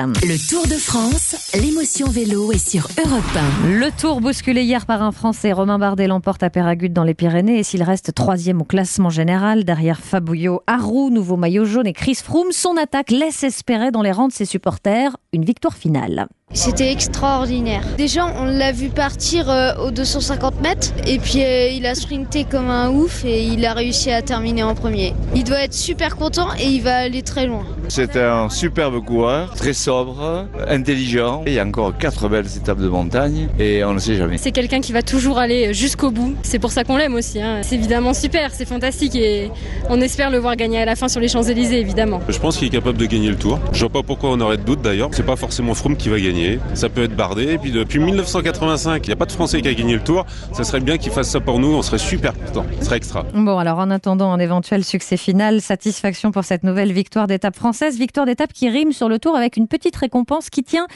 Le Tour de France, l'émotion vélo est sur Europe 1. Le tour bousculé hier par un Français, Romain Bardet l'emporte à Péragude dans les Pyrénées et s'il reste troisième au classement général derrière Fabouillot, Harou, nouveau maillot jaune et Chris Froome, son attaque laisse espérer dans les rangs de ses supporters une victoire finale. C'était extraordinaire. Déjà, on l'a vu partir euh, aux 250 mètres et puis euh, il a sprinté comme un ouf et il a réussi à terminer en premier. Il doit être super content et il va aller très loin. C'est un superbe coureur, très sobre, intelligent. Il y a encore quatre belles étapes de montagne et on ne sait jamais. C'est quelqu'un qui va toujours aller jusqu'au bout. C'est pour ça qu'on l'aime aussi. hein. C'est évidemment super, c'est fantastique et on espère le voir gagner à la fin sur les Champs-Élysées, évidemment. Je pense qu'il est capable de gagner le tour. Je vois pas pourquoi on aurait de doute d'ailleurs. C'est pas forcément Froome qui va gagner. Ça peut être Bardet. Et puis depuis 1985, il n'y a pas de Français qui a gagné le tour. Ça serait bien qu'il fasse ça pour nous. On serait super content. Ce serait extra. Bon, alors en attendant un éventuel succès final, satisfaction pour cette nouvelle victoire d'étape française, victoire d'étape qui rime sur le tour avec une petite récompense qui tient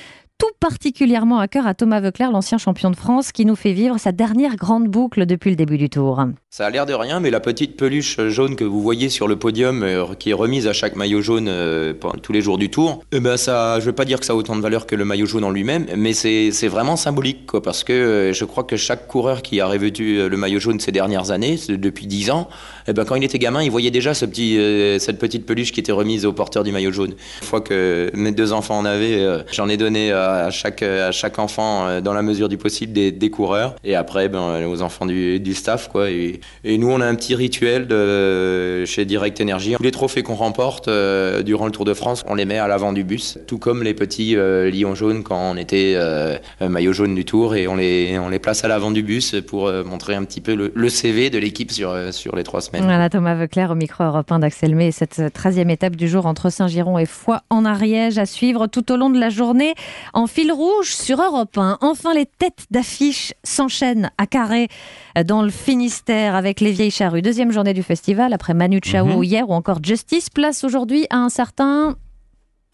tout particulièrement à cœur à Thomas Veuclair, l'ancien champion de France, qui nous fait vivre sa dernière grande boucle depuis le début du tour. Ça a l'air de rien, mais la petite peluche jaune que vous voyez sur le podium, euh, qui est remise à chaque maillot jaune euh, tous les jours du tour, eh ben ça, je veux pas dire que ça a autant de valeur que le maillot jaune en lui-même, mais c'est vraiment symbolique, quoi, parce que euh, je crois que chaque coureur qui a revêtu le maillot jaune ces dernières années, depuis 10 ans, eh ben quand il était gamin, il voyait déjà cette petite peluche qui était remise au porteur du maillot jaune. Une fois que mes deux enfants en avaient, j'en ai donné chaque, à chaque enfant, euh, dans la mesure du possible, des, des coureurs, et après, ben, aux enfants du, du staff, quoi. Et, et nous, on a un petit rituel de, chez Direct Energy. Les trophées qu'on remporte euh, durant le Tour de France, on les met à l'avant du bus, tout comme les petits euh, lions jaunes quand on était euh, maillot jaune du Tour, et on les, on les place à l'avant du bus pour euh, montrer un petit peu le, le CV de l'équipe sur, euh, sur les trois semaines. Voilà, Thomas Veuclair au micro européen d'Axel May, et cette 13e étape du jour entre Saint-Giron et Foix en Ariège à suivre tout au long de la journée en fil rouge sur Europe 1. Enfin, les têtes d'affiche s'enchaînent à carré dans le Finistère avec les vieilles charrues. Deuxième journée du festival après Manu Chao hier ou encore Justice. Place aujourd'hui à un certain